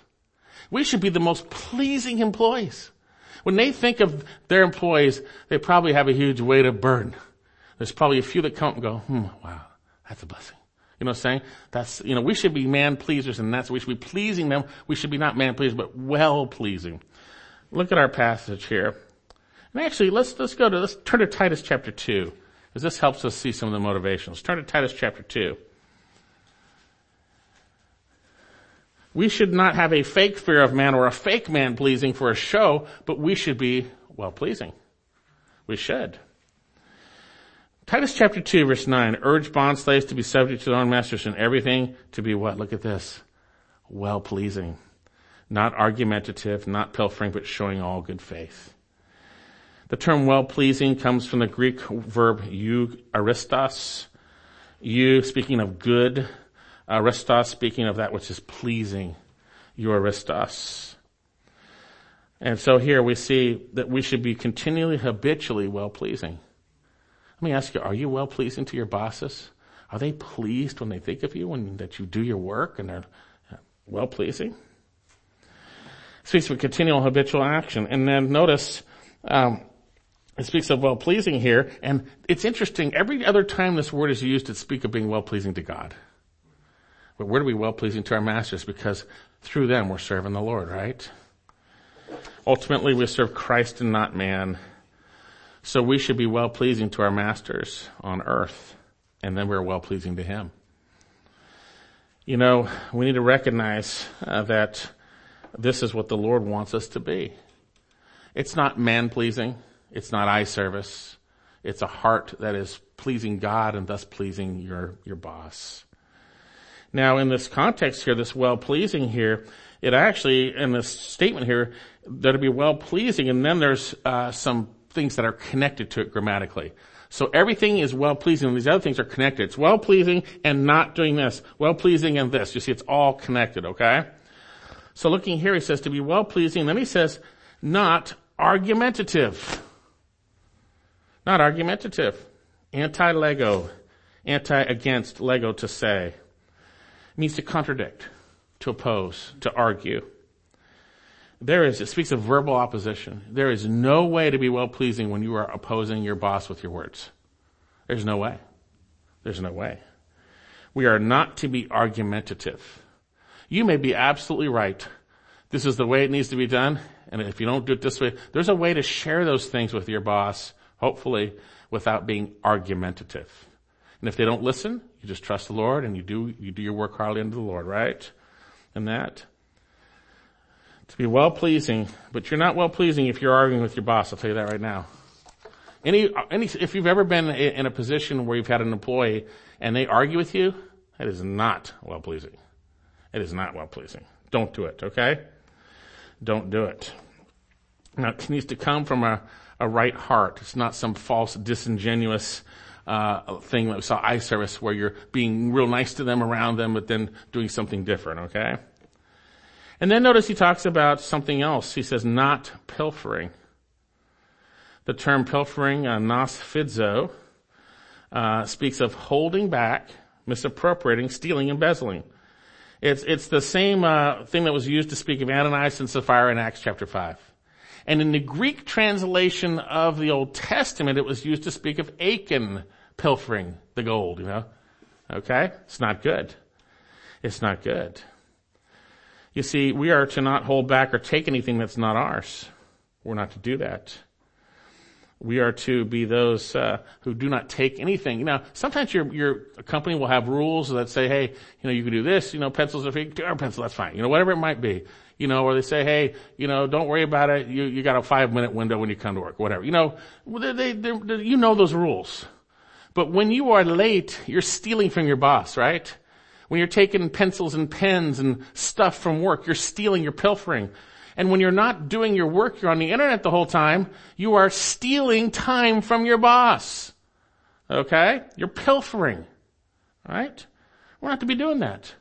We should be the most pleasing employees. When they think of their employees, they probably have a huge weight of burden. There's probably a few that come and go, hmm, wow, that's a blessing. You know what I'm saying? That's, you know, we should be man pleasers and that's, we should be pleasing them. We should be not man pleasers, but well pleasing. Look at our passage here. And actually, let's, let's go to, let's turn to Titus chapter 2, because this helps us see some of the motivations. Turn to Titus chapter 2. We should not have a fake fear of man or a fake man pleasing for a show, but we should be well pleasing. We should. Titus chapter 2 verse 9, urge bond slaves to be subject to their own masters in everything to be what? Look at this. Well pleasing. Not argumentative, not pilfering, but showing all good faith. The term well pleasing comes from the Greek verb you aristos. You speaking of good, aristos speaking of that which is pleasing. You aristos. And so here we see that we should be continually habitually well pleasing. Let me ask you, are you well pleasing to your bosses? Are they pleased when they think of you and that you do your work and they're well pleasing? Speaks of continual habitual action. And then notice, um, it speaks of well pleasing here, and it's interesting, every other time this word is used, it speaks of being well pleasing to God. But we're to be well pleasing to our masters because through them we're serving the Lord, right? Ultimately we serve Christ and not man. So we should be well pleasing to our masters on earth, and then we're well pleasing to Him. You know, we need to recognize uh, that this is what the Lord wants us to be. It's not man pleasing. It's not eye service. It's a heart that is pleasing God and thus pleasing your, your boss. Now in this context here, this well pleasing here, it actually, in this statement here, that to be well pleasing and then there's, uh, some things that are connected to it grammatically. So everything is well pleasing and these other things are connected. It's well pleasing and not doing this. Well pleasing and this. You see, it's all connected, okay? So looking here, he says to be well pleasing. Then he says not argumentative. Not argumentative. Anti-lego. Anti-against lego to say. Means to contradict, to oppose, to argue. There is, it speaks of verbal opposition. There is no way to be well pleasing when you are opposing your boss with your words. There's no way. There's no way. We are not to be argumentative. You may be absolutely right. This is the way it needs to be done. And if you don't do it this way, there's a way to share those things with your boss, hopefully, without being argumentative. And if they don't listen, you just trust the Lord and you do, you do your work hardly unto the Lord, right? And that to be well pleasing, but you're not well pleasing if you're arguing with your boss. I'll tell you that right now. Any, any, if you've ever been in a position where you've had an employee and they argue with you, that is not well pleasing. It is not well pleasing. Don't do it, okay? Don't do it. Now, it needs to come from a, a right heart. It's not some false, disingenuous uh, thing that we saw eye service where you're being real nice to them around them, but then doing something different, okay? And then notice he talks about something else. He says, not pilfering. The term pilfering, uh, nosphizo, uh, speaks of holding back, misappropriating, stealing, embezzling. It's, it's the same uh, thing that was used to speak of Ananias and Sapphira in Acts chapter 5. And in the Greek translation of the Old Testament, it was used to speak of Achan pilfering the gold, you know. Okay? It's not good. It's not good. You see, we are to not hold back or take anything that's not ours. We're not to do that. We are to be those uh, who do not take anything. Now, sometimes your your company will have rules that say, "Hey, you know, you can do this. You know, pencils are free. Our pencil, that's fine. You know, whatever it might be. You know, or they say, "Hey, you know, don't worry about it. You you got a five minute window when you come to work. Whatever. You know, they, they, they you know those rules. But when you are late, you're stealing from your boss, right? When you're taking pencils and pens and stuff from work, you're stealing, you're pilfering. And when you're not doing your work, you're on the internet the whole time, you are stealing time from your boss. Okay? You're pilfering. Right? We're not to be doing that.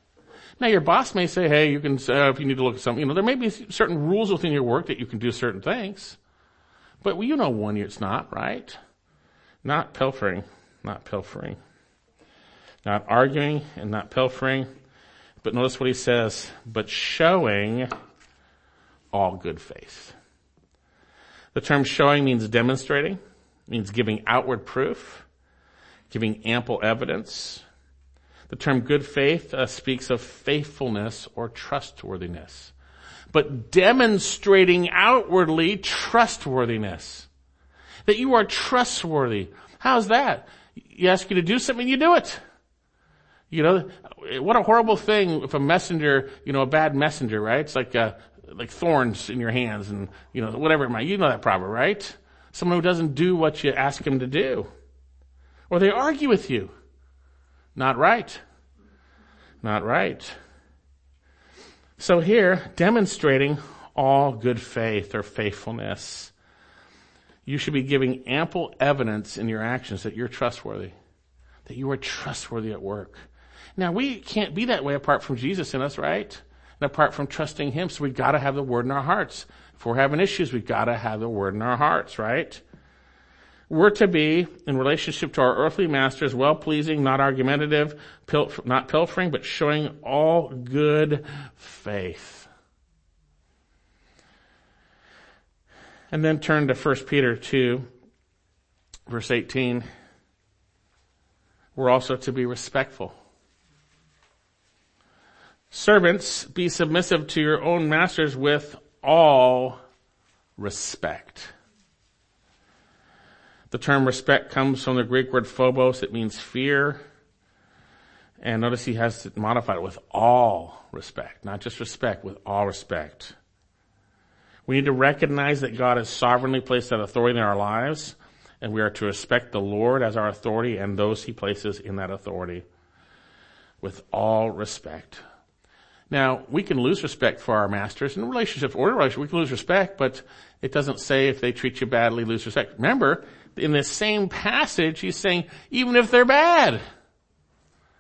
Now your boss may say, hey, you can, uh, if you need to look at something, you know, there may be certain rules within your work that you can do certain things. But well, you know when it's not, right? Not pilfering. Not pilfering. Not arguing and not pilfering. But notice what he says, but showing all good faith. The term showing means demonstrating, means giving outward proof, giving ample evidence. The term good faith uh, speaks of faithfulness or trustworthiness. But demonstrating outwardly trustworthiness. That you are trustworthy. How's that? You ask you to do something, you do it. You know, what a horrible thing if a messenger, you know, a bad messenger, right? It's like, uh, like thorns in your hands and, you know, whatever it might, you know that proverb, right? Someone who doesn't do what you ask him to do. Or they argue with you. Not right. Not right. So here, demonstrating all good faith or faithfulness, you should be giving ample evidence in your actions that you're trustworthy, that you are trustworthy at work. Now we can't be that way apart from Jesus in us, right? And apart from trusting Him, so we've got to have the Word in our hearts. If we're having issues, we've got to have the Word in our hearts, right? We're to be, in relationship to our earthly masters, well-pleasing, not argumentative, not pilfering, but showing all good faith. And then turn to 1 Peter 2, verse 18. We're also to be respectful. Servants, be submissive to your own masters with all respect. The term respect comes from the Greek word phobos. It means fear. And notice he has modified it with all respect, not just respect, with all respect. We need to recognize that God has sovereignly placed that authority in our lives, and we are to respect the Lord as our authority and those he places in that authority with all respect. Now, we can lose respect for our masters in relationships or in relationships. We can lose respect, but it doesn't say if they treat you badly, lose respect. Remember, in this same passage, he's saying, even if they're bad.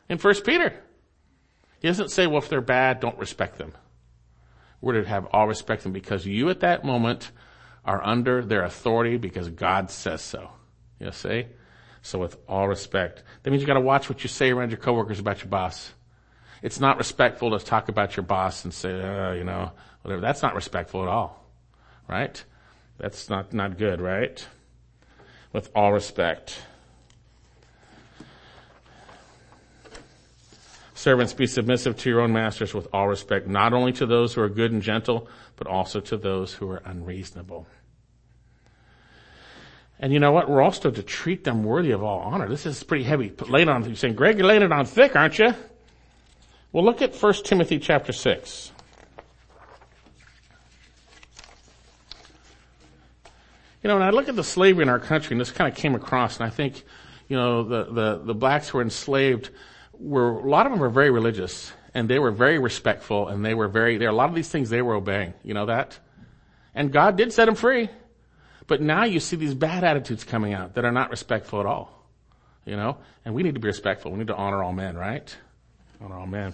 In First Peter. He doesn't say, well, if they're bad, don't respect them. We're to have all respect them because you at that moment are under their authority because God says so. You see? So with all respect. That means you gotta watch what you say around your coworkers about your boss. It's not respectful to talk about your boss and say, uh, you know, whatever. That's not respectful at all. Right? That's not, not good, right? With all respect. Servants, be submissive to your own masters with all respect, not only to those who are good and gentle, but also to those who are unreasonable. And you know what? We're also to treat them worthy of all honor. This is pretty heavy. Laid on, you're saying, Greg, you're laying it on thick, aren't you? Well, look at 1 Timothy chapter 6. You know, when I look at the slavery in our country, and this kind of came across, and I think, you know, the, the, the blacks were enslaved were, a lot of them were very religious, and they were very respectful, and they were very, there a lot of these things they were obeying. You know that? And God did set them free. But now you see these bad attitudes coming out that are not respectful at all. You know? And we need to be respectful. We need to honor all men, right? Honor all men.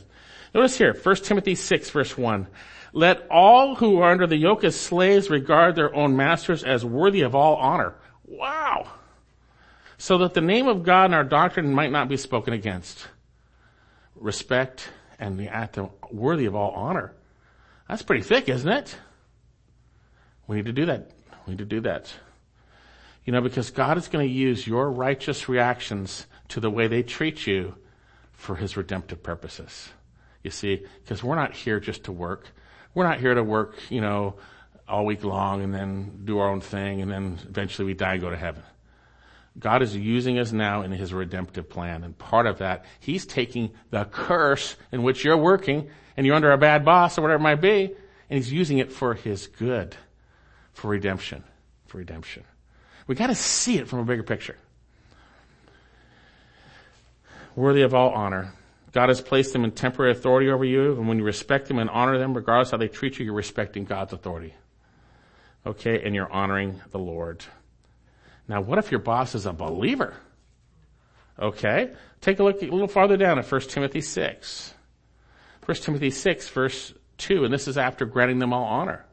Notice here, 1 Timothy 6 verse 1. Let all who are under the yoke as slaves regard their own masters as worthy of all honor. Wow! So that the name of God and our doctrine might not be spoken against. Respect and the act of worthy of all honor. That's pretty thick, isn't it? We need to do that. We need to do that. You know, because God is going to use your righteous reactions to the way they treat you for his redemptive purposes. You see, because we're not here just to work. We're not here to work, you know, all week long and then do our own thing and then eventually we die and go to heaven. God is using us now in his redemptive plan. And part of that, he's taking the curse in which you're working and you're under a bad boss or whatever it might be, and he's using it for his good, for redemption, for redemption. We gotta see it from a bigger picture worthy of all honor. God has placed them in temporary authority over you, and when you respect them and honor them, regardless how they treat you, you're respecting God's authority. Okay, and you're honoring the Lord. Now, what if your boss is a believer? Okay, take a look a little farther down at 1 Timothy 6. 1 Timothy 6 verse 2, and this is after granting them all honor.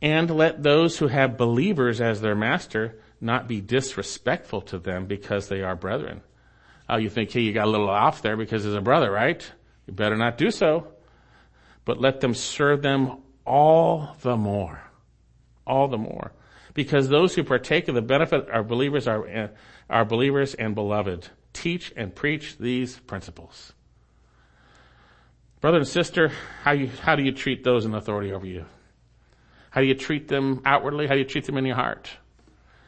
And let those who have believers as their master not be disrespectful to them because they are brethren. Oh, you think, hey, you got a little off there because he's a brother, right? You better not do so. But let them serve them all the more. All the more. Because those who partake of the benefit are believers are, are believers and beloved. Teach and preach these principles. Brother and sister, how you, how do you treat those in authority over you? How do you treat them outwardly? How do you treat them in your heart?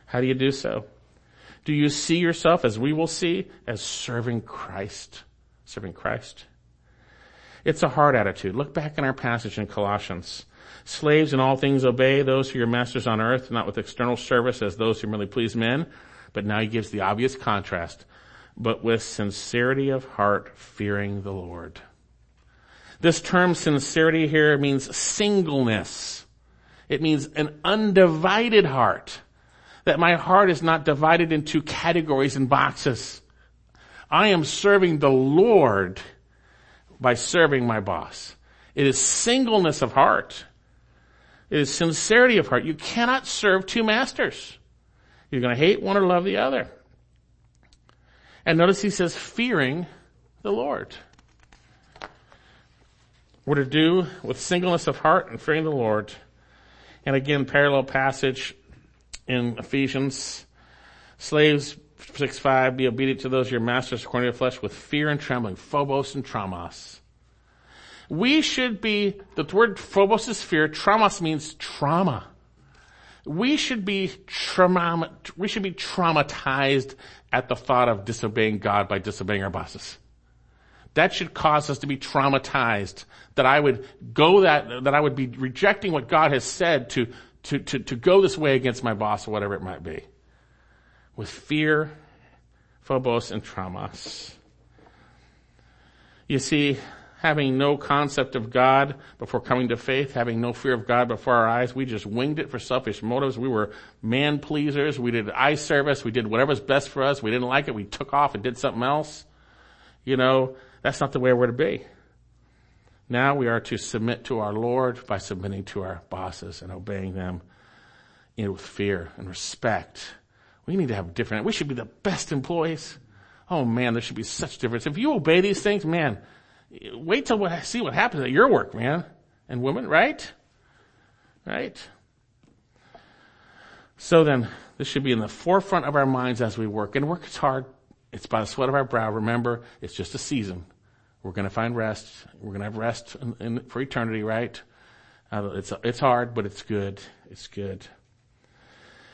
How do you do so? Do you see yourself, as we will see, as serving Christ Serving Christ. It's a hard attitude. Look back in our passage in Colossians. Slaves in all things obey those who are your masters on earth, not with external service as those who merely please men, but now he gives the obvious contrast, but with sincerity of heart, fearing the Lord. This term sincerity here means singleness. It means an undivided heart. That my heart is not divided into categories and boxes. I am serving the Lord by serving my boss. It is singleness of heart. It is sincerity of heart. You cannot serve two masters. You're going to hate one or love the other. And notice he says, fearing the Lord. We're to do with singleness of heart and fearing the Lord. And again, parallel passage in Ephesians. Slaves, 6 5, be obedient to those your masters according to the flesh with fear and trembling, phobos and traumas. We should be, the word phobos is fear, traumas means trauma. We should be trauma, we should be traumatized at the thought of disobeying God by disobeying our bosses. That should cause us to be traumatized. That I would go that, that I would be rejecting what God has said to, to, to, to go this way against my boss or whatever it might be. With fear, phobos, and traumas. You see, having no concept of God before coming to faith, having no fear of God before our eyes. We just winged it for selfish motives. We were man pleasers. We did eye service. We did whatever's best for us. We didn't like it. We took off and did something else. You know, that's not the way we're to be. Now we are to submit to our Lord by submitting to our bosses and obeying them you know, with fear and respect. We need to have different, we should be the best employees. Oh man, there should be such difference. If you obey these things, man, wait till what, see what happens at your work, man and woman, right? Right? So then, this should be in the forefront of our minds as we work. And work is hard. It's by the sweat of our brow. Remember, it's just a season. We're going to find rest. We're going to have rest in, in, for eternity, right? Uh, it's, it's hard, but it's good. It's good.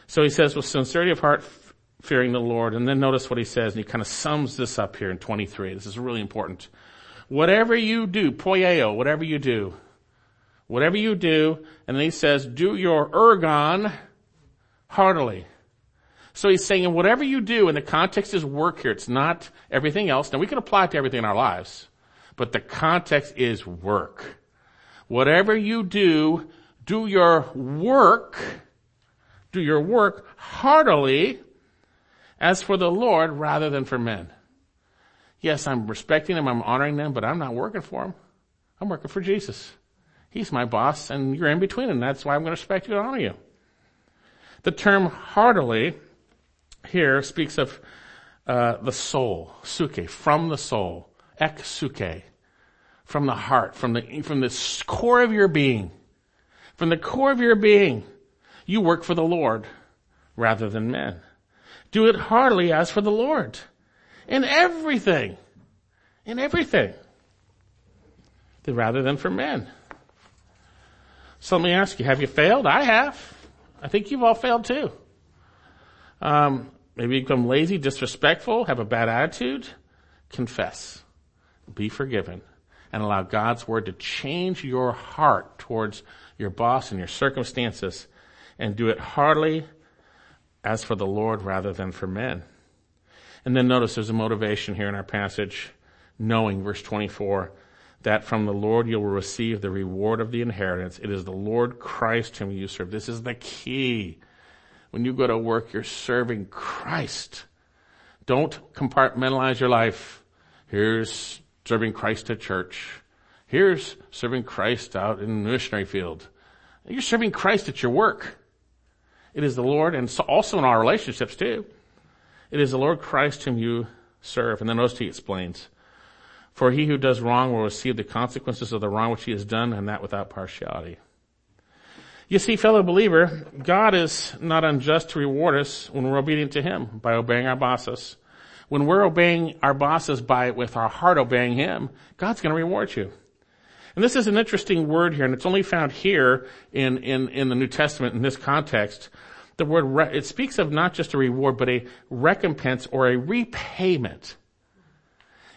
So he says, with sincerity of heart, fearing the Lord. And then notice what he says, and he kind of sums this up here in 23. This is really important. Whatever you do, poieo, whatever you do, whatever you do, and then he says, do your ergon heartily. So he's saying, whatever you do, and the context is work here. It's not everything else. Now we can apply it to everything in our lives, but the context is work. Whatever you do, do your work, do your work heartily as for the Lord rather than for men. Yes, I'm respecting them, I'm honoring them, but I'm not working for them. I'm working for Jesus. He's my boss and you're in between and that's why I'm going to respect you and honor you. The term heartily here speaks of uh, the soul, suke, from the soul, ek suke, from the heart, from the from the core of your being, from the core of your being, you work for the Lord rather than men. Do it heartily as for the Lord in everything. In everything. Rather than for men. So let me ask you, have you failed? I have. I think you've all failed too. Um, maybe you become lazy, disrespectful, have a bad attitude. Confess. Be forgiven. And allow God's word to change your heart towards your boss and your circumstances and do it heartily as for the Lord rather than for men. And then notice there's a motivation here in our passage, knowing, verse 24, that from the Lord you will receive the reward of the inheritance. It is the Lord Christ whom you serve. This is the key. When you go to work, you're serving Christ. Don't compartmentalize your life. Here's serving Christ at church. Here's serving Christ out in the missionary field. You're serving Christ at your work. It is the Lord and also in our relationships too. It is the Lord Christ whom you serve. And then notice he explains, for he who does wrong will receive the consequences of the wrong which he has done and that without partiality. You see, fellow believer, God is not unjust to reward us when we're obedient to Him by obeying our bosses. When we're obeying our bosses by, with our heart obeying Him, God's gonna reward you. And this is an interesting word here, and it's only found here in, in, in the New Testament in this context the word, re- it speaks of not just a reward, but a recompense or a repayment.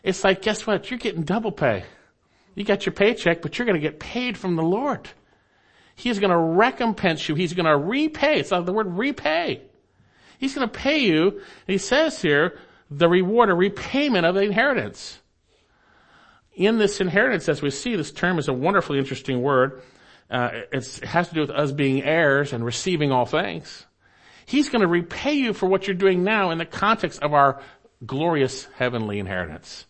It's like, guess what? You're getting double pay. You got your paycheck, but you're going to get paid from the Lord. He's going to recompense you. He's going to repay. It's like the word repay. He's going to pay you. he says here, the reward or repayment of the inheritance. In this inheritance, as we see, this term is a wonderfully interesting word. Uh, it has to do with us being heirs and receiving all things. He's going to repay you for what you're doing now in the context of our glorious heavenly inheritance.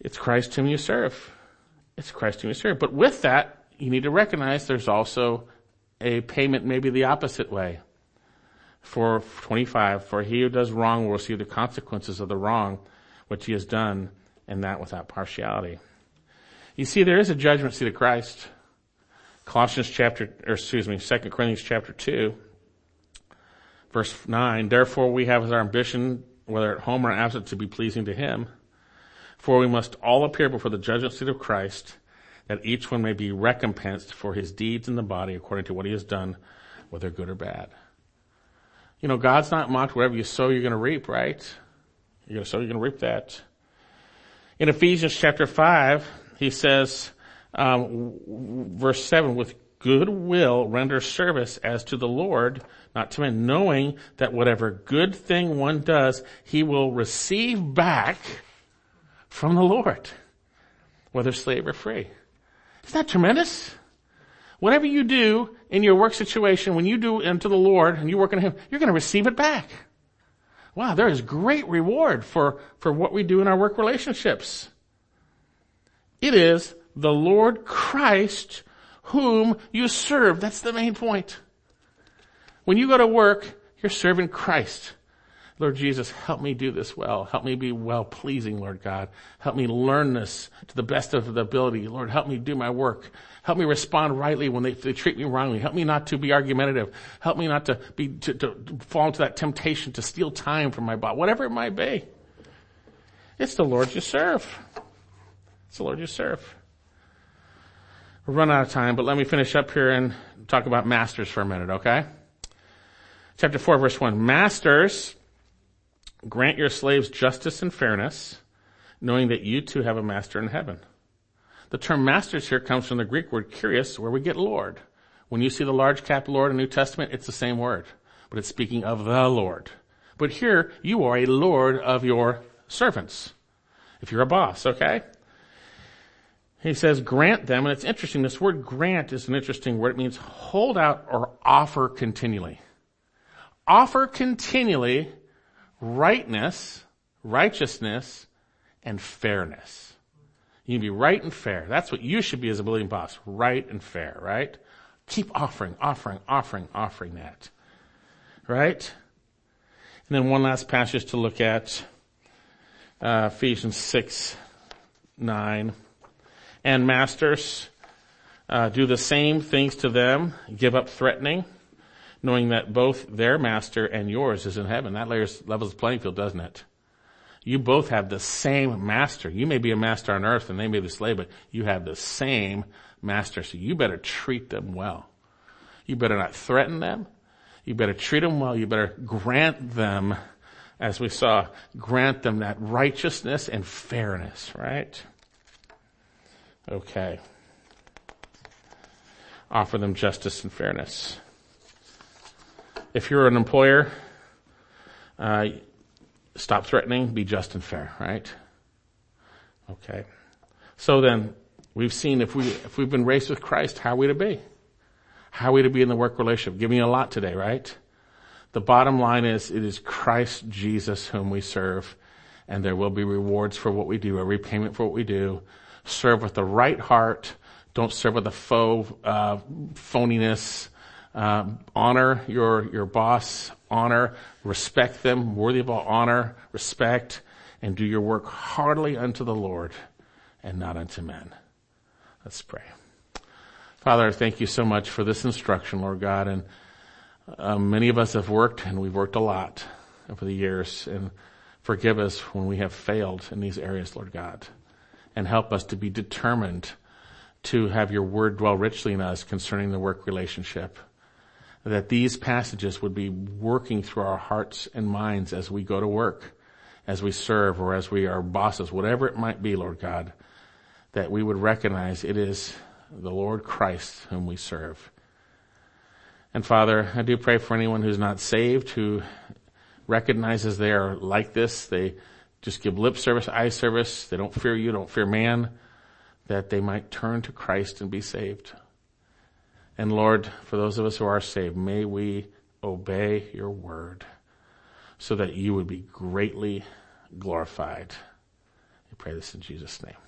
It's Christ whom you serve. It's Christ whom you serve. But with that, you need to recognize there's also a payment maybe the opposite way. For 25, for he who does wrong will receive the consequences of the wrong which he has done, and that without partiality. You see, there is a judgment seat of Christ. Colossians chapter, or excuse me, 2 Corinthians chapter 2, verse 9, therefore we have as our ambition, whether at home or absent, to be pleasing to him. For we must all appear before the judgment seat of Christ, that each one may be recompensed for his deeds in the body according to what he has done, whether good or bad. You know, God's not mocked. Whatever you sow, you're going to reap, right? You're going to sow, you're going to reap that. In Ephesians chapter 5, he says, um, verse 7, with good will render service as to the Lord, not to men, knowing that whatever good thing one does, he will receive back from the Lord, whether slave or free. Isn't that tremendous? Whatever you do in your work situation, when you do unto the Lord and you work in Him, you're going to receive it back. Wow, there is great reward for, for what we do in our work relationships. It is the Lord Christ whom you serve. That's the main point. When you go to work, you're serving Christ. Lord Jesus, help me do this well. Help me be well pleasing, Lord God. Help me learn this to the best of the ability. Lord, help me do my work. Help me respond rightly when they, they treat me wrongly. Help me not to be argumentative. Help me not to be, to, to fall into that temptation to steal time from my boss, whatever it might be. It's the Lord you serve. It's the Lord you serve. Running out of time, but let me finish up here and talk about masters for a minute, okay? Chapter 4 verse 1. Masters, Grant your slaves justice and fairness, knowing that you too have a master in heaven. The term masters here comes from the Greek word kurios, where we get Lord. When you see the large cap Lord in New Testament, it's the same word, but it's speaking of the Lord. But here, you are a Lord of your servants. If you're a boss, okay? He says grant them, and it's interesting, this word grant is an interesting word. It means hold out or offer continually. Offer continually rightness, righteousness, and fairness. You can be right and fair. That's what you should be as a believing boss. Right and fair, right? Keep offering, offering, offering, offering that. Right? And then one last passage to look at, uh, Ephesians 6, 9. And masters, uh, do the same things to them, give up threatening, knowing that both their master and yours is in heaven. That layers, levels the playing field, doesn't it? You both have the same master. You may be a master on earth and they may be a slave, but you have the same master. So you better treat them well. You better not threaten them. You better treat them well. You better grant them, as we saw, grant them that righteousness and fairness, right? Okay. Offer them justice and fairness. If you're an employer, uh, stop threatening, be just and fair, right? Okay. So then, we've seen if we, if we've been raised with Christ, how are we to be? How are we to be in the work relationship? Giving a lot today, right? The bottom line is, it is Christ Jesus whom we serve, and there will be rewards for what we do, a repayment for what we do. Serve with the right heart. Don't serve with a faux, uh, phoniness, uh, honor your, your boss, honor, respect them, worthy of all honor, respect, and do your work heartily unto the Lord and not unto men. Let's pray. Father, thank you so much for this instruction, Lord God. And uh, many of us have worked, and we've worked a lot over the years. And forgive us when we have failed in these areas, Lord God. And help us to be determined to have your word dwell richly in us concerning the work relationship that these passages would be working through our hearts and minds as we go to work as we serve or as we are bosses, whatever it might be, Lord God, that we would recognize it is the Lord Christ whom we serve. And Father, I do pray for anyone who's not saved, who recognizes they are like this. They just give lip service, eye service. They don't fear you, don't fear man, that they might turn to Christ and be saved. And Lord, for those of us who are saved, may we obey your word so that you would be greatly glorified. We pray this in Jesus' name.